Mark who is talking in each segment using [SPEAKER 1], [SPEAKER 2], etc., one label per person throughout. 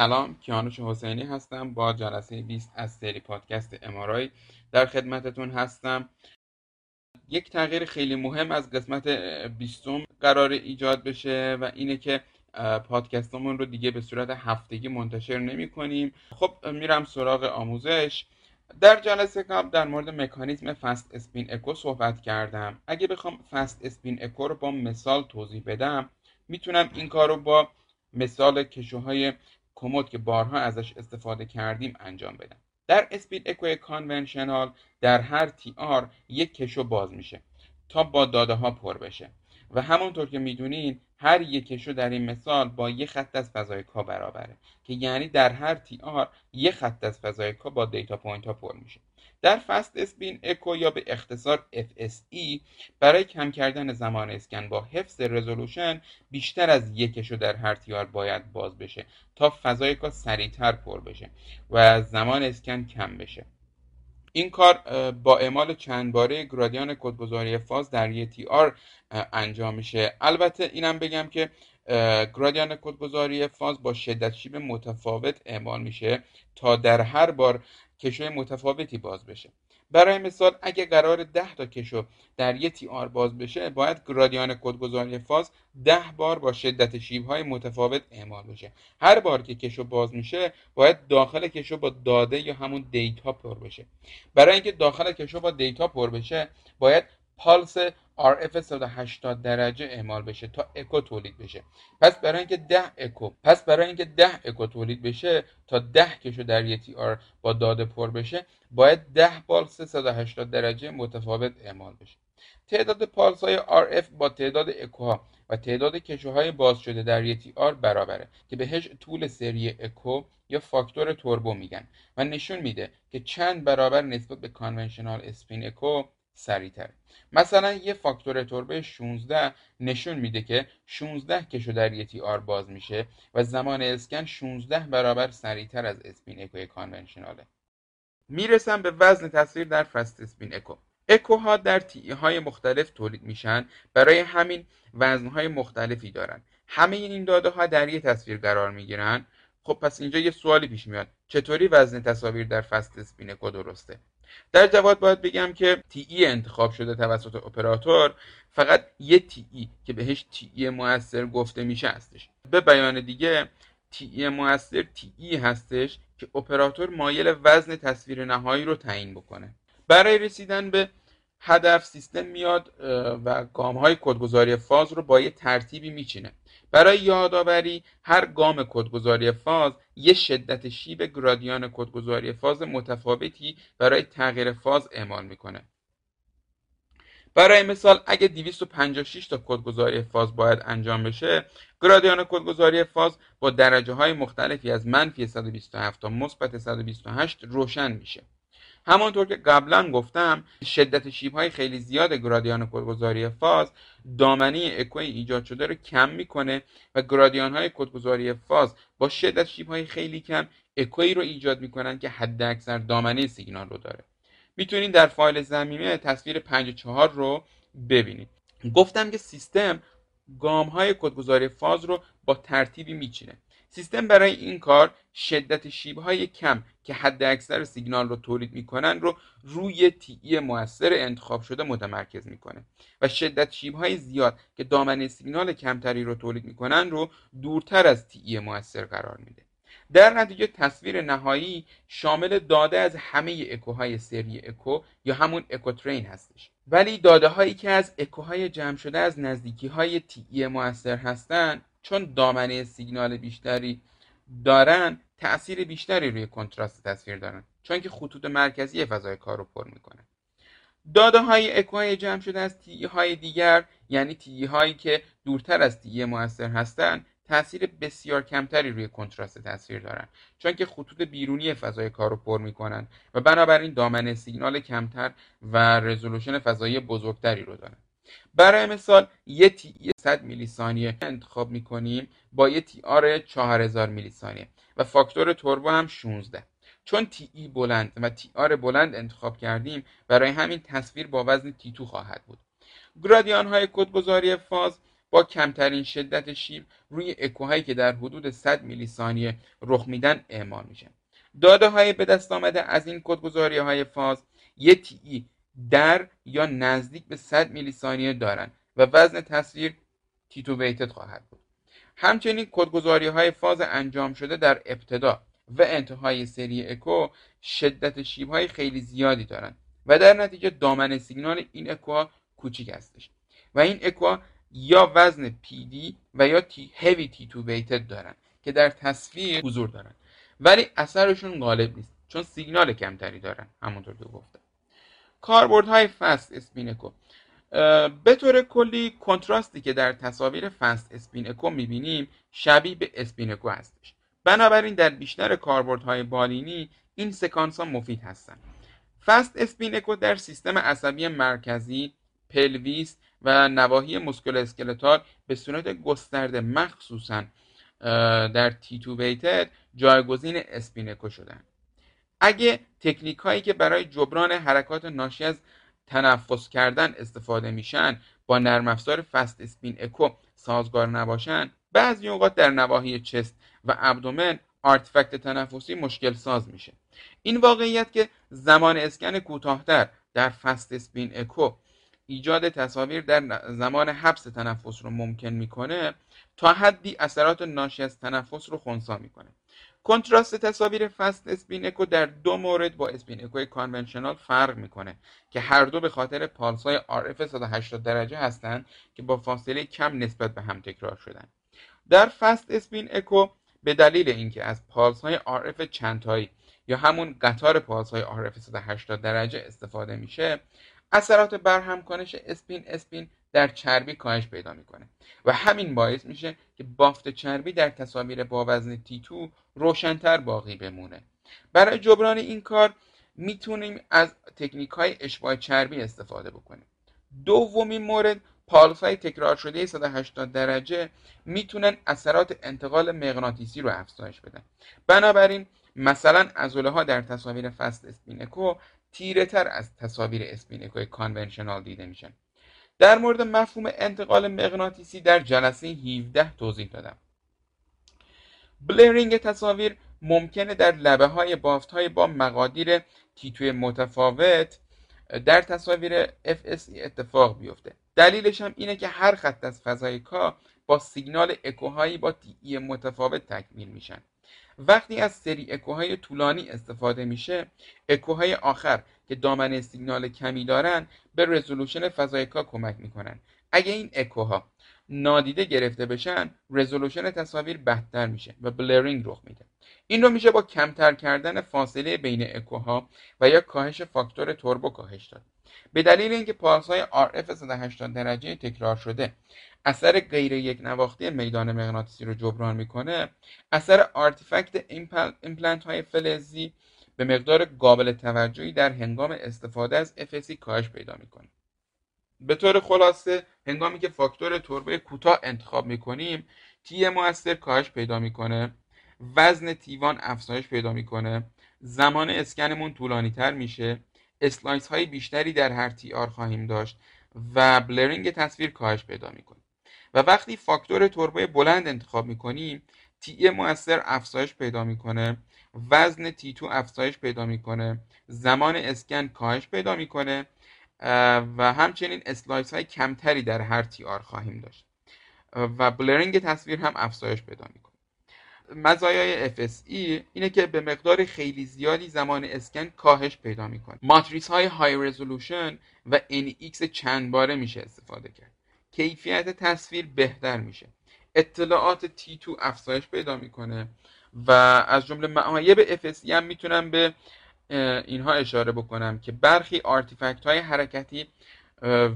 [SPEAKER 1] سلام کیانوش حسینی هستم با جلسه 20 از سری پادکست امارای در خدمتتون هستم. یک تغییر خیلی مهم از قسمت بیستم قرار ایجاد بشه و اینه که پادکستمون رو دیگه به صورت هفتگی منتشر نمی کنیم. خب میرم سراغ آموزش. در جلسه قبل در مورد مکانیزم فست اسپین اکو صحبت کردم. اگه بخوام فست اسپین اکو رو با مثال توضیح بدم می‌تونم این کار رو با مثال کشوهای کمد که بارها ازش استفاده کردیم انجام بدم در spin echo conventional در هر TR یک کشو باز میشه تا با داده ها پر بشه. و همونطور که می‌دونین هر یک کشو در این مثال با یک خط از فضای K برابره که یعنی در هر TR یک خط از فضای K با data point ها پر میشه. در fast spin echo یا به اختصار FSE برای کم کردن زمان اسکن با حفظ رزولوشن بیشتر از یکشو در هر تیار باید باز بشه تا فضای کا سریعتر پر بشه و زمان اسکن کم بشه. این کار با اعمال چند باره گرادیان کدگذاری فاز در یه تی آر انجام میشه. البته اینم بگم که گرادیان کدگذاری فاز با شدت شیب متفاوت اعمال میشه تا در هر بار کشوی متفاوتی باز بشه. برای مثال اگه قرار 10 تا کشو در یه TR باز بشه باید گرادیان کدگذاری فاز 10 بار با شدت شیب های متفاوت اعمال بشه. هر بار که کشو باز میشه باید داخل کشو با داده یا همون دیتا پر بشه. برای اینکه داخل کشو با دیتا پر بشه باید پالس RF 180 درجه اعمال بشه تا اکو تولید بشه. پس برای اینکه 10 اکو پس برای اینکه 10 اکو تولید بشه تا 10 کشو در یه TR با داده پر بشه باید 10 پالس 180 درجه متفاوت اعمال بشه. تعداد پالس های RF با تعداد اکوها و تعداد کشوهای باز شده در یه تی آر برابره که بهش طول سری اکو یا فاکتور توربو میگن. و نشون میده که چند برابر نسبت به کانونشنال اسپین اکو سریعتر مثلا یه فاکتور توربه 16 نشون میده که 16 کشو در یه آر باز میشه و زمان اسکن 16 برابر سریعتر از اسپین اکو کانونشناله. می‌رسم به وزن تصویر در فست اسپین اکو. اکوها در تی های مختلف تولید میشن برای همین وزنهای مختلفی دارن. همه این داده ها در یه تصویر قرار می‌گیرن. خب پس اینجا یه سوالی پیش میاد. چطوری وزن تصاویر در فست اسپین اکو درسته؟ در جواب باید بگم که تی ای انتخاب شده توسط اپراتور فقط یه تی ای که بهش تی ای موثر گفته میشه هستش. به بیان دیگه تی ای موثر تی هستش که اپراتور مایل وزن تصویر نهایی رو تعیین بکنه. برای رسیدن به هدف سیستم میاد و گام های کدگذاری فاز رو با یه ترتیبی میچینه. برای یادآوری هر گام کدگذاری فاز یه شدت شیب گرادیان کدگذاری فاز متفاوتی برای تغییر فاز اعمال می‌کنه. برای مثال اگه 256 تا کدگذاری فاز باید انجام بشه گرادیان کدگذاری فاز با درجه های مختلفی از منفی 127 تا مثبت 128 روشن میشه. همانطور که قبلا گفتم شدت شیب های خیلی زیاد گرادیان کدگذاری فاز دامنه اکوی ایجاد شده رو کم می‌کنه و گرادیان های کدگذاری فاز با شدت شیب های خیلی کم اکوی رو ایجاد می‌کنن که حد اکثر دامنه سیگنال رو داره. می‌تونید در فایل زمینه تصویر 54 رو ببینید گفتم که سیستم گام های کدگذاری فاز رو با ترتیبی میچینه. سیستم برای این کار شدت شیبهای کم که حد اکثر سیگنال رو تولید می‌کنن رو روی تی موثر انتخاب شده متمرکز می‌کنه و شدت شیبهای زیاد که دامنه سیگنال کمتری رو تولید می‌کنن رو دورتر از تی موثر قرار میده. در نتیجه تصویر نهایی شامل داده از همه اکوهای سری اکو یا همون اکوترین هستش. ولی داده هایی که از اکوهای جمع شده از نزدیکی های تی موثر هستند چون دامنه سیگنال بیشتری دارن تاثیر بیشتری روی کنتراست تصویر دارن. چون که خطوط مرکزی فضای کار رو پر می‌کنه. داده های اکوهای جمع شده از تی های دیگر یعنی تی هایی که دورتر از تی موثر هستند تاثیر بسیار کمتری روی کنتراست تصویر دارن. چون که خطوط بیرونی فضای کار رو پر می‌کنن و بنابراین دامنه سیگنال کمتر و رزولوشن فضایی بزرگتری رو دارن. برای مثال یه تی 100 میلی ثانیه انتخاب می‌کنیم با یه تی آر 4000 میلی ثانیه و فاکتور توربو هم 16 چون تی ای بلند و تی آر بلند انتخاب کردیم برای همین تصویر با وزن تی تو خواهد بود. گرادیان های کدگذاری فاز با کمترین شدت شیب روی اکوهایی که در حدود 100 میلی ثانیه رخ میدن اعمال میشه. داده های به دست آمده از این کدگذاری های فاز یه تی در یا نزدیک به 100 میلی ثانیه دارند و وزن تصویر تیتو ویتد خواهد بود. همچنین کدگذاری های فاز انجام شده در ابتدا و انتهای سری اکو شدت شیب های خیلی زیادی دارند و در نتیجه دامن سیگنال این اکوها کوچیک هستش و این اکوها یا وزن دی و یا تی تو ویتد دارن که در تصویر حضور دارن. ولی اثرشون غالب نیست چون سیگنال کمتری دارن همونطور که گفتم. کاربردهای فست اسپین اکو. به طور کلی کنتراستی که در تصاویر fast spin echo می‌بینیم شبیه به spin echo هستش. بنابراین در بیشتر کاربردهای بالینی این سکانس ها مفید هستند fast spin echo در سیستم عصبی مرکزی pelvis و نواحی musculoskeletal به صورت گسترده مخصوصا در T2 weighted جایگزین spin echo شدن. اگه تکنیک هایی که برای جبران حرکات ناشی از تنفس کردن استفاده میشن با نرم افزار fast spin echo سازگار نباشن بعضی اوقات در نواحی chest و abdomen artifact تنفسی مشکل ساز میشه. این واقعیت که زمان اسکن کوتاهتر در fast spin echo ایجاد تصاویر در زمان حبس تنفس رو ممکن می‌کنه تا حدی اثرات ناشی از تنفس رو خونسا می‌کنه. کنتراست تصاویر fast spin echo در دو مورد با spin echo conventional فرق می‌کنه که هر دو به خاطر پالس های RF 180 درجه هستند که با فاصله کم نسبت به هم تکرار شدن. در فست اسپین اکو به دلیل اینکه از پالس های RF چندتایی یا همون قطار پالس های RF 180 درجه استفاده میشه اثرات برهم کنش اسپین اسپین در چربی کاهش پیدا می‌کنه و همین باعث میشه که بافت چربی در تصاویر با وزن تیتو روشنتر باقی بمونه. برای جبران این کار می‌تونیم از تکنیک های اشباه چربی استفاده بکنیم. دومین مورد پالس های تکرار شده 180 درجه می‌تونن اثرات انتقال مغناطیسی رو افزایش بدن. بنابراین مثلا ازوله ها در تصاویر فست اسپینکو تیره تر از تصاویر اسپینکوی کانونشنال دیده میشن. در مورد مفهوم انتقال مغناطیسی در جلسه 17 توضیح دادم. بلرینگ تصاویر ممکنه در لبه های بافت های با مقادیر تیتوی متفاوت در تصاویر FSE اتفاق بیفته. دلیلش هم اینه که هر خط از فضای کا با سیگنال اکوهایی با تی متفاوت تکمیل میشن. وقتی از سری اکوهای طولانی استفاده میشه اکوهای آخر که دامنه سیگنال کمی دارن به رزولوشن فضای کا کمک می‌کنن. اگه این اکوها نادیده گرفته بشن رزولوشن تصاویر بدتر میشه و blurring رخ میده. این رو میشه با کمتر کردن فاصله بین اکوها و یا کاهش فاکتور توربو کاهش داد. به دلیل اینکه پالس‌های RF 180 درجه تکرار شده اثر غیر یک نواختی میدان مغناطیسی رو جبران می‌کنه اثر artifact ایمپلنت های فلزی به مقدار قابل توجهی در هنگام استفاده از FSE کاهش پیدا می‌کنه. به طور خلاصه هنگامی که فاکتور توربو کوتاه انتخاب می‌کنیم TE موثر کاهش پیدا می‌کنه وزن T1 افزایش پیدا می‌کنه زمان اسکنمون طولانی تر میشه slice های بیشتری در هر TR خواهیم داشت و blurring تصویر کاهش پیدا می‌کنه. و وقتی فاکتور توربوی بلند انتخاب می‌کنیم TE موثر افزایش پیدا می‌کنه وزن T2 افزایش پیدا می‌کنه زمان اسکن کاهش پیدا می‌کنه و همچنین slice های کمتری در هر TR خواهیم داشت. و blurring تصویر هم افزایش پیدا می‌کنه. مزایای FSE اینه که به مقدار خیلی زیادی زمان اسکن کاهش پیدا می‌کنه. ماتریس های high resolution و NEX چند باره میشه استفاده کرد. کیفیت تصویر بهتر میشه. اطلاعات T2 افزایش پیدا می‌کنه و از جمله معایب FSE هم می‌تونم به اینها اشاره بکنم که برخی artifact های حرکتی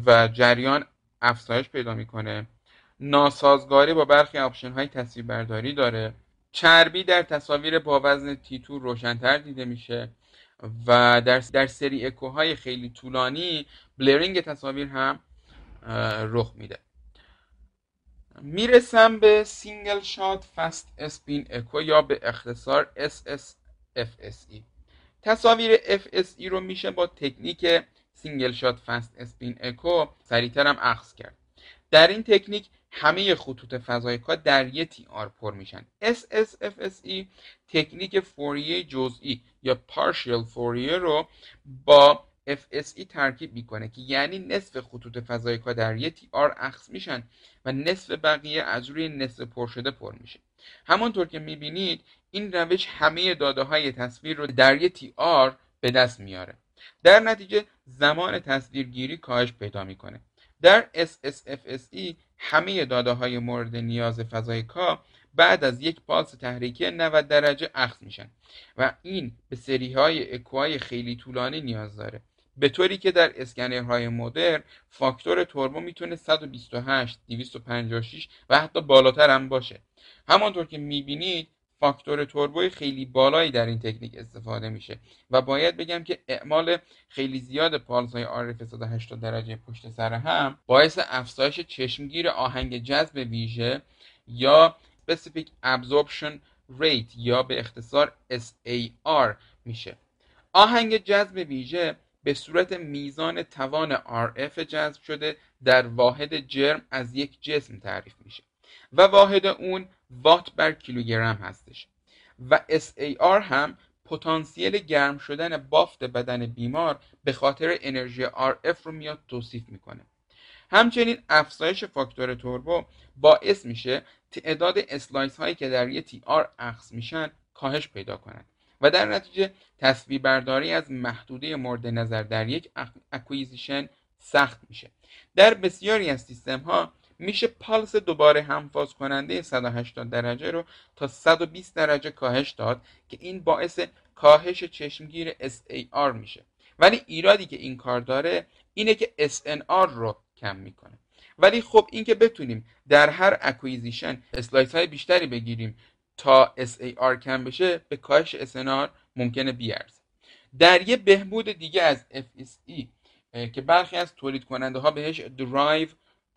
[SPEAKER 1] و جریان افزایش پیدا می‌کنه. ناسازگاری با برخی آپشن های تصویر برداری داره. چربی در تصاویر با وزن T2 روشنتر دیده میشه و در, در سری اکوهای خیلی طولانی blurring تصاویر هم رخ میده. می‌رسم به single shot fast spin echo یا به اختصار SSFSE تصاویر FSE رو میشه با تکنیک single shot fast spin echo سریعتر هم اخذ کرد. در این تکنیک همه خطوط فضای K در یک TR پر میشن. SSFSE تکنیک فوریه جزئی یا partial Fourier رو با FSE ترکیب می‌کنه که یعنی نصف خطوط فضای K در یک TR اخذ میشن و نصف بقیه از روی نصف پر شده پر میشه. همانطور که می‌بینید این روش همه داده های تصویر رو در یک تی آر به دست میاره. در نتیجه زمان تصویرگیری کاهش پیدا می‌کنه. در SSFSE همه داده های مورد نیاز فضای کا بعد از یک پالس تحریکی 90 درجه اخذ میشن و این به سری های اکوهای خیلی طولانی نیاز داره. به طوری که در اسکنرهای مدرن فاکتور توربو می‌تونه 128 256 و حتی بالاتر هم باشه. همانطور که می‌بینید فاکتور توربو خیلی بالایی در این تکنیک استفاده میشه و باید بگم که اعمال خیلی زیاد پالس های RF 180 درجه پشت سر هم باعث افزایش چشمگیر آهنگ جذب ویژه یا Specific Absorption Rate یا به اختصار SAR میشه. آهنگ جذب ویژه به صورت میزان توان RF جذب شده در واحد جرم از یک جسم تعریف میشه. و واحد اون وات بر کیلوگرم هستش. و SAR هم پتانسیل گرم شدن بافت بدن بیمار به خاطر انرژی RF رو میاد توصیف می‌کنه. همچنین افزایش فاکتور توربو باعث میشه تعداد slice هایی که در یه TR اخذ میشن کاهش پیدا کنند و در نتیجه تصویر برداری از محدوده مورد نظر در یک acquisition سخت میشه. در بسیاری از سیستم ها میشه پالس دوباره همفاز کننده 180 درجه رو تا 120 درجه کاهش داد که این باعث کاهش چشمگیر SAR میشه. ولی ایرادی که این کار داره اینه که SNR رو کم می‌کنه. ولی خب این که بتونیم در هر acquisition slice های بیشتری بگیریم تا SAR کم بشه به کاهش SNR ممکنه بیارزه. در یه بهبود دیگه از FSE که برخی از تولید کننده ها بهش drive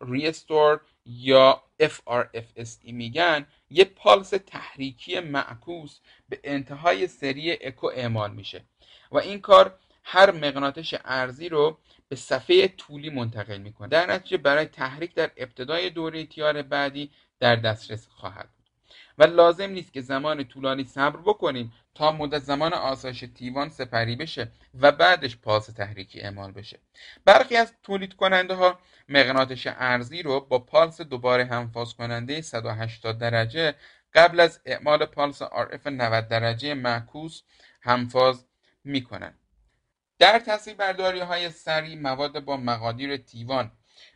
[SPEAKER 1] restore یا FRFSE میگن یه پالس تحریکی معکوس به انتهای سری اکو اعمال میشه و این کار هر مغناطش عرضی رو به صفحه طولی منتقل می‌کنه. در نتیجه برای تحریک در ابتدای دوره TR بعدی در دسترس خواهد بود. و لازم نیست که زمان طولانی صبر بکنیم تا مدت زمان آسایش تیوان سپری بشه و بعدش پاس تحریکی اعمال بشه. برخی از تولید کننده ها مغناطش ارزی رو با پالس دوباره همفاز کننده 180 درجه قبل از اعمال پالس RF 90 درجه معکوس همفاز می‌کنن. در برداری های سری مواد با مقادیر تیوان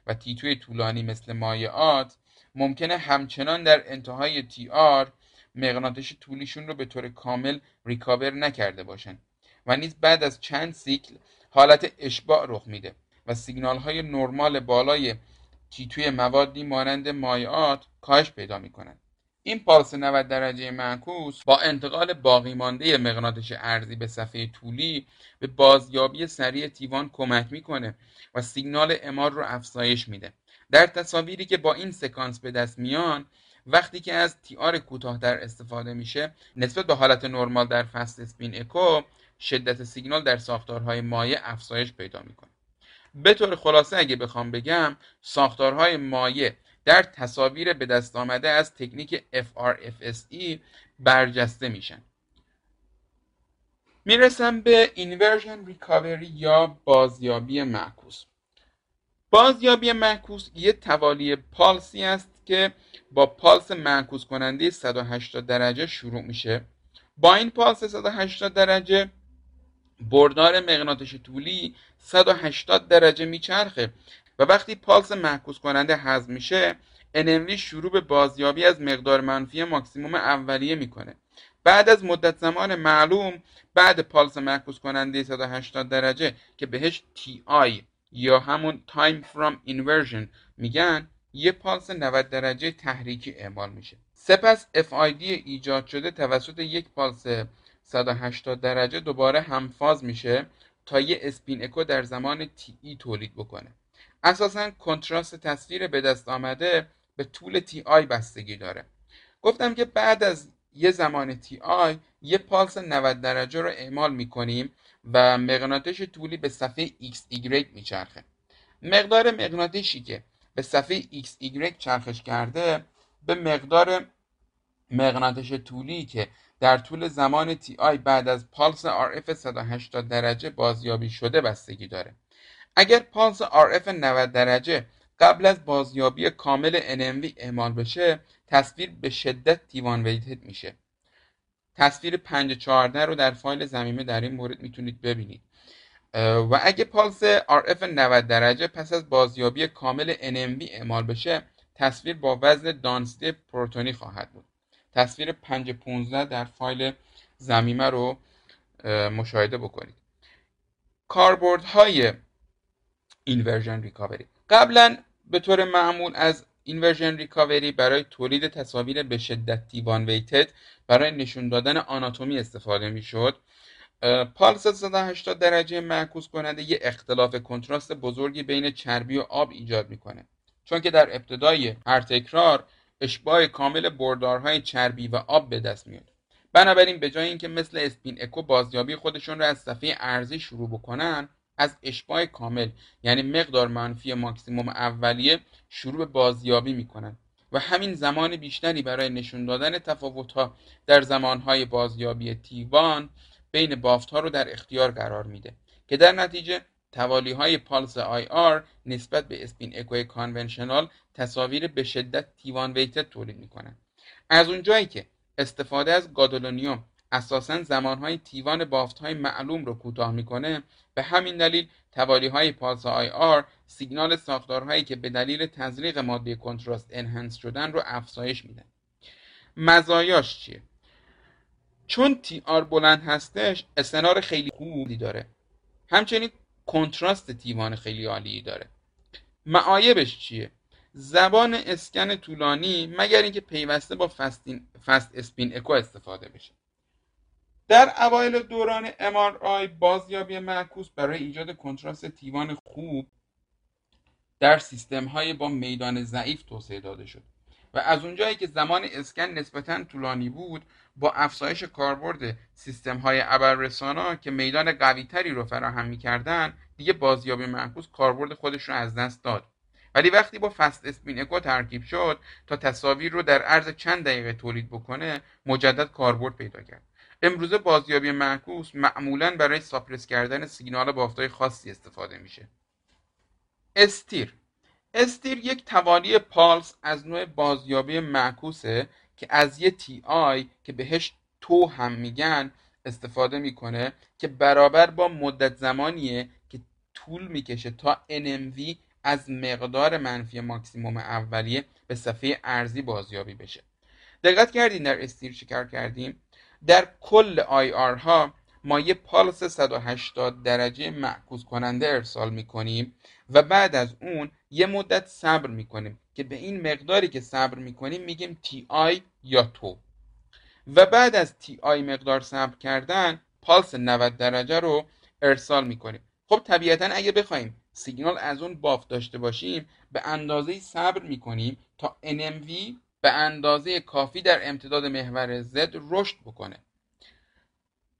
[SPEAKER 1] و تیتوی طولانی مثل مایعات ممکنه همچنان در انتهای تی آر مغناطش طولیشون رو به طور کامل ریکاور نکرده باشن و نیز بعد از چند سیکل حالت اشباع رخ میده و سیگنال های نرمال بالای تیتوی موادی مانند مایعات کاهش پیدا می‌کنند این پالس 90 درجه معکوس با انتقال باقی مانده مغناطیس ارزی به صفحه طولی به بازیابی سریع تیوان کمک می‌کنه و سیگنال امار رو افزایش میده. در تصاویری که با این سکانس به دست میان وقتی که از تیار کوتاهتر استفاده میشه نسبت به حالت نرمال در فست اسپین اکو شدت سیگنال در ساختارهای مایع افزایش پیدا می‌کنه. به طور خلاصه اگه بخوام بگم ساختارهای مایع در تصاویر به دست آمده از تکنیک FRFSE برجسته میشن. می‌رسم به اینورژن ریکاوری یا بازیابی معکوس. بازیابی معکوس یه توالی پالسی است که با پالس معکوس کننده 180 درجه شروع میشه. با این پالس 180 درجه بردار مغناطیس طولی 180 درجه میچرخه و وقتی پالس معکوس کننده حذف میشه انرژی شروع به بازیابی از مقدار منفی ماکسیموم اولیه می‌کنه. بعد از مدت زمان معلوم بعد پالس معکوس کننده 180 درجه که بهش TI یا همون Time from Inversion میگن یه پالس 90 درجه تحریکی اعمال میشه. سپس FID ایجاد شده توسط یک پالس 180 درجه دوباره همفاز میشه تا یه اسپین اکو در زمان تی تولید بکنه. اساسا کنتراست تصویر به دست آمده به طول تی آی بستگی داره. گفتم که بعد از یه زمان تی آی یه پالس 90 درجه رو اعمال می‌کنیم و مغناطیس طولی به صفحه x y میچرخه. مقدار مغناطیسی که به صفحه XY چرخش کرده به مقدار مغناطش طولی که در طول زمان تی آی بعد از پالس RF 180 درجه بازیابی شده بستگی داره. اگر پالس RF 90 درجه قبل از بازیابی کامل NMV اعمال بشه تصویر به شدت تیوان ویتد میشه. تصویر 514 رو در فایل زمینه در این مورد می‌تونید ببینید. و اگه پالس RF 90 درجه پس از بازیابی کامل NMV اعمال بشه تصویر با وزن دانستی پروتونی خواهد بود. تصویر 515 در فایل زمیمه رو مشاهده بکنید. کاربردهای inversion recovery. قبلا به طور معمول از inversion recovery برای تولید تصاویر به شدت دیوان ویتد برای نشون دادن آناتومی استفاده می‌شد. پالس 180 درجه معکوس کننده یه اختلاف کنتراست بزرگی بین چربی و آب ایجاد می‌کنه. چون که در ابتدای هر تکرار اشباع کامل بردارهای چربی و آب به دست میاد. بنابراین به جای اینکه مثل spin echo بازیابی خودشون رو از صفحه عرضی شروع بکنن از اشباع کامل یعنی مقدار منفی ماکسیموم اولیه شروع به بازیابی می‌کنن. و همین زمان بیشتری برای نشون دادن تفاوتها در زمانهای بازیابی T1 بین بافتها رو در اختیار قرار میده که در نتیجه توالی های پالس IR نسبت به spin echo ی conventional تصاویر به شدت تیوان ویتد تولید می‌کنن. از اونجایی که استفاده از گادولینیوم اساسا زمانهای T1 بافت های معلوم رو کوتاه می‌کنه به همین دلیل توالی های پالس IR سیگنال ساختارهایی که به دلیل تزریق ماده کنتراست enhance شدن رو افزایش میدن. مزایاش چیه؟ چون TR بلند هستش SNR خیلی خوبی داره. همچنین کنتراست T1 خیلی عالی داره. معایبش چیه؟ زبان اسکن طولانی مگر اینکه پیوسته با فستین، فست اسپین اکو استفاده بشه. در اوایل دوران MRI بازیابی معکوس برای ایجاد کنتراست تیوان خوب در سیستم های با میدان ضعیف توسعه داده شد. و از اونجایی که زمان اسکن نسبتا طولانی بود با افزایش کاربرد سیستم های ابررسانا که میدان قویتری رو فراهم می‌کردن دیگه بازیابی معکوس کاربرد خودش رو از دست داد. ولی وقتی با فست اسپین اکو ترکیب شد تا تصاویر رو در عرض چند دقیقه تولید بکنه مجدد کاربرد پیدا کرد. امروزه بازیابی معکوس معمولا برای ساپرس کردن سیگنال بافتای خاصی استفاده میشه. استیر استیر یک توالی پالس از نوع بازیابی معکوسه که از یه تی آی که بهش تو هم میگن استفاده می‌کنه که برابر با مدت زمانیه که طول می‌کشه تا NMV از مقدار منفی ماکسیموم اولیه به صفحه عرضی بازیابی بشه. دقت کردین در STIR چیکار کردیم؟ در کل IR ها ما یه پالس 180 درجه معکوس کننده ارسال می‌کنیم و بعد از اون یه مدت صبر می‌کنیم که به این مقداری که صبر می‌کنیم میگیم TI یا tau. و بعد از TI مقدار صبر کردن پالس 90 درجه رو ارسال می‌کنیم. خب طبیعتا اگه بخوایم سیگنال از اون بافت داشته باشیم به اندازه صبر می‌کنیم تا NMV به اندازه کافی در امتداد محور Z رشد بکنه.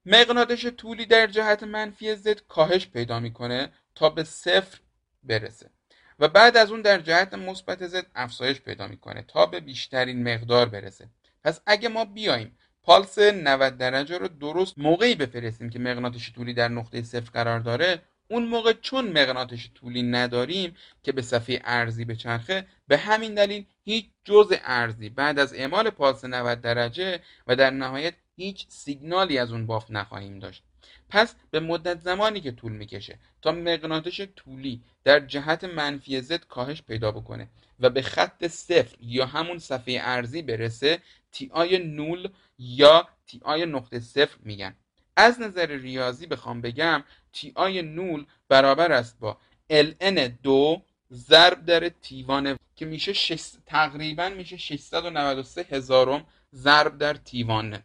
[SPEAKER 1] مغناطش طولی در جهت منفی Z کاهش پیدا می‌کنه تا به صفر برسه و بعد از اون در جهت مثبت Z افزایش پیدا می‌کنه تا به بیشترین مقدار برسه. پس اگه ما بیایم پالس 90 درجه رو درست موقعی بفرستیم که مغناطش طولی در نقطه صفر قرار داره اون موقع چون مغناطش طولی نداریم که به صفحه ارزی به چرخه به همین دلیل هیچ جزء ارزی بعد از اعمال پالس 90 درجه و در نهایت هیچ سیگنالی از اون بافت نخواهیم داشت پس به مدت زمانی که طول می‌کشه تا مغناطش طولی در جهت منفی زد کاهش پیدا بکنه و به خط صفر یا همون صفحه ارزی برسه تی آی نول یا تی آی نقطه صفر میگن از نظر ریاضی بخوام بگم تی آی نول برابر است با ln دو ضرب در تیوان که میشه. تقریبا میشه 693 هزارم ضرب در تیوانه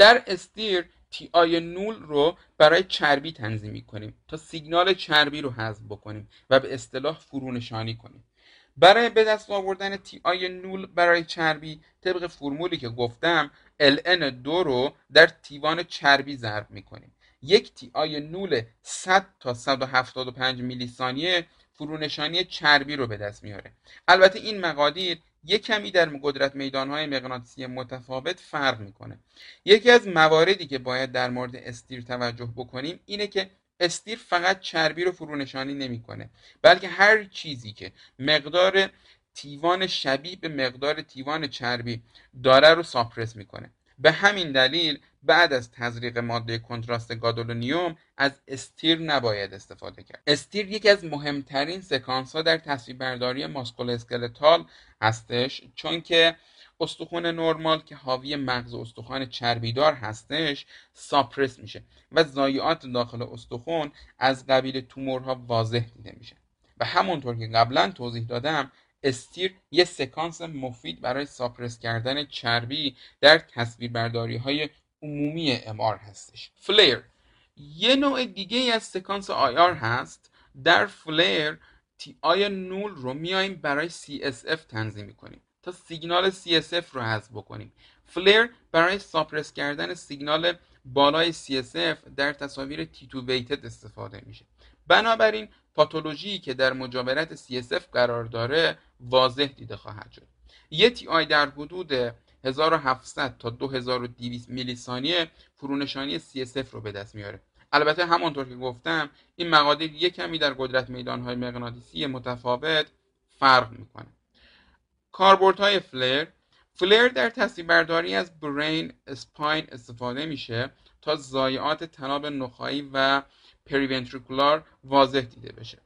[SPEAKER 1] در استیر تی آی نول رو برای چربی تنظیم کنیم تا سیگنال چربی رو حذف بکنیم و به اصطلاح فرونشانی کنیم. برای به دست آوردن تی آی نول برای چربی طبق فرمولی که گفتم ln دو رو در تیوان چربی ضرب می‌کنیم. یک تی آی نول 100 تا 175 میلی ثانیه فرونشانی چربی رو به دست میاره. البته این مقادیر یک کمی در قدرت میدانهای مغناطیسی متفاوت فرق می‌کنه. یکی از مواردی که باید در مورد استیر توجه بکنیم اینه که استیر فقط چربی رو فرونشانی نمی‌کنه بلکه هر چیزی که مقدار T1 شبیه به مقدار T1 چربی داره رو suppress می‌کنه. به همین دلیل بعد از تزریق ماده کنتراست گادولینیوم از STIR نباید استفاده کرد. STIR یکی از مهمترین سکانس ها در تصویر برداری musculoskeletal هستش چون که استخوان نرمال که حاوی مغز استخوان چربیدار هستش suppress میشه و ضایعات داخل استخوان از قبیل تومورها واضح دیده میشه. و همونطور که قبلا توضیح دادم STIR یه سکانس مفید برای suppress کردن چربی در تصویربرداری های عمومی MR هستش. FLAIR یه نوع دیگه از سکانس IR هست. در FLAIR TI null رو میایم برای CSF تنظیم می‌کنیم. تا سیگنال CSF رو حذف بکنیم. FLAIR برای suppress کردن سیگنال بالای CSF در تصاویر T2 weighted استفاده میشه. بنابراین پاتولوژی که در مجاورت CSF قرار داره واضح دیده خواهد شد. یه تی آی در حدود 1700 تا 2200 میلی ثانیه فرونشانی CSF رو به دست میاره. البته همانطور که گفتم این مقادیر یک کمی در قدرت میدانهای مغناطیسی متفاوت فرق می‌کنه. کاربردهای فلر فلر در تصویربرداری از برین اسپاین استفاده میشه تا ضایعات طناب نخاعی و periventricular واضح دیده بشه.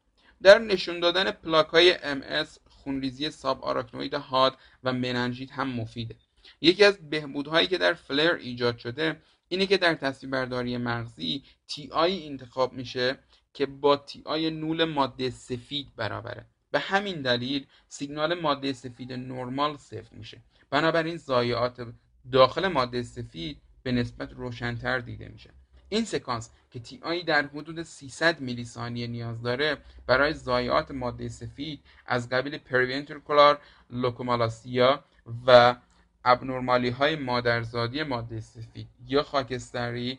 [SPEAKER 1] در نشون دادن پلاک های MS خونریزی subarachnoid حاد و مننژیت هم مفیده. یکی از بهبودهایی که در FLAIR ایجاد شده اینه که در تصویربرداری مغزی TI انتخاب میشه که با TI null ماده سفید برابره. به همین دلیل سیگنال ماده سفید نرمال صفر میشه. بنابراین ضایعات داخل ماده سفید به نسبت روشنتر دیده میشه. این سکانس که TI در حدود 300 میلی ثانیه نیاز داره برای ضایعات ماده سفید از قبیل periventricular leukomalacia و abnormality های مادرزادی ماده سفید یا خاکستری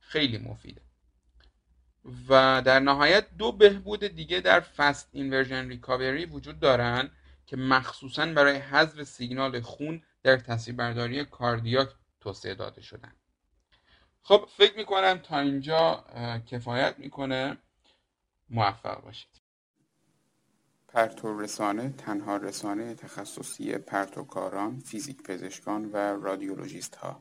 [SPEAKER 1] خیلی مفیده. و در نهایت دو بهبود دیگه در fast inversion recovery وجود دارن که مخصوصا برای حذف سیگنال خون در تصویربرداری کاردیاک توسعه داده شدن. خب فکر می‌کنم تا اینجا کفایت می‌کنه. موفق باشید.
[SPEAKER 2] پرتو رسانه تنها رسانه تخصصی پرتوکاران، فیزیک پزشکان و رادیولوژیست ها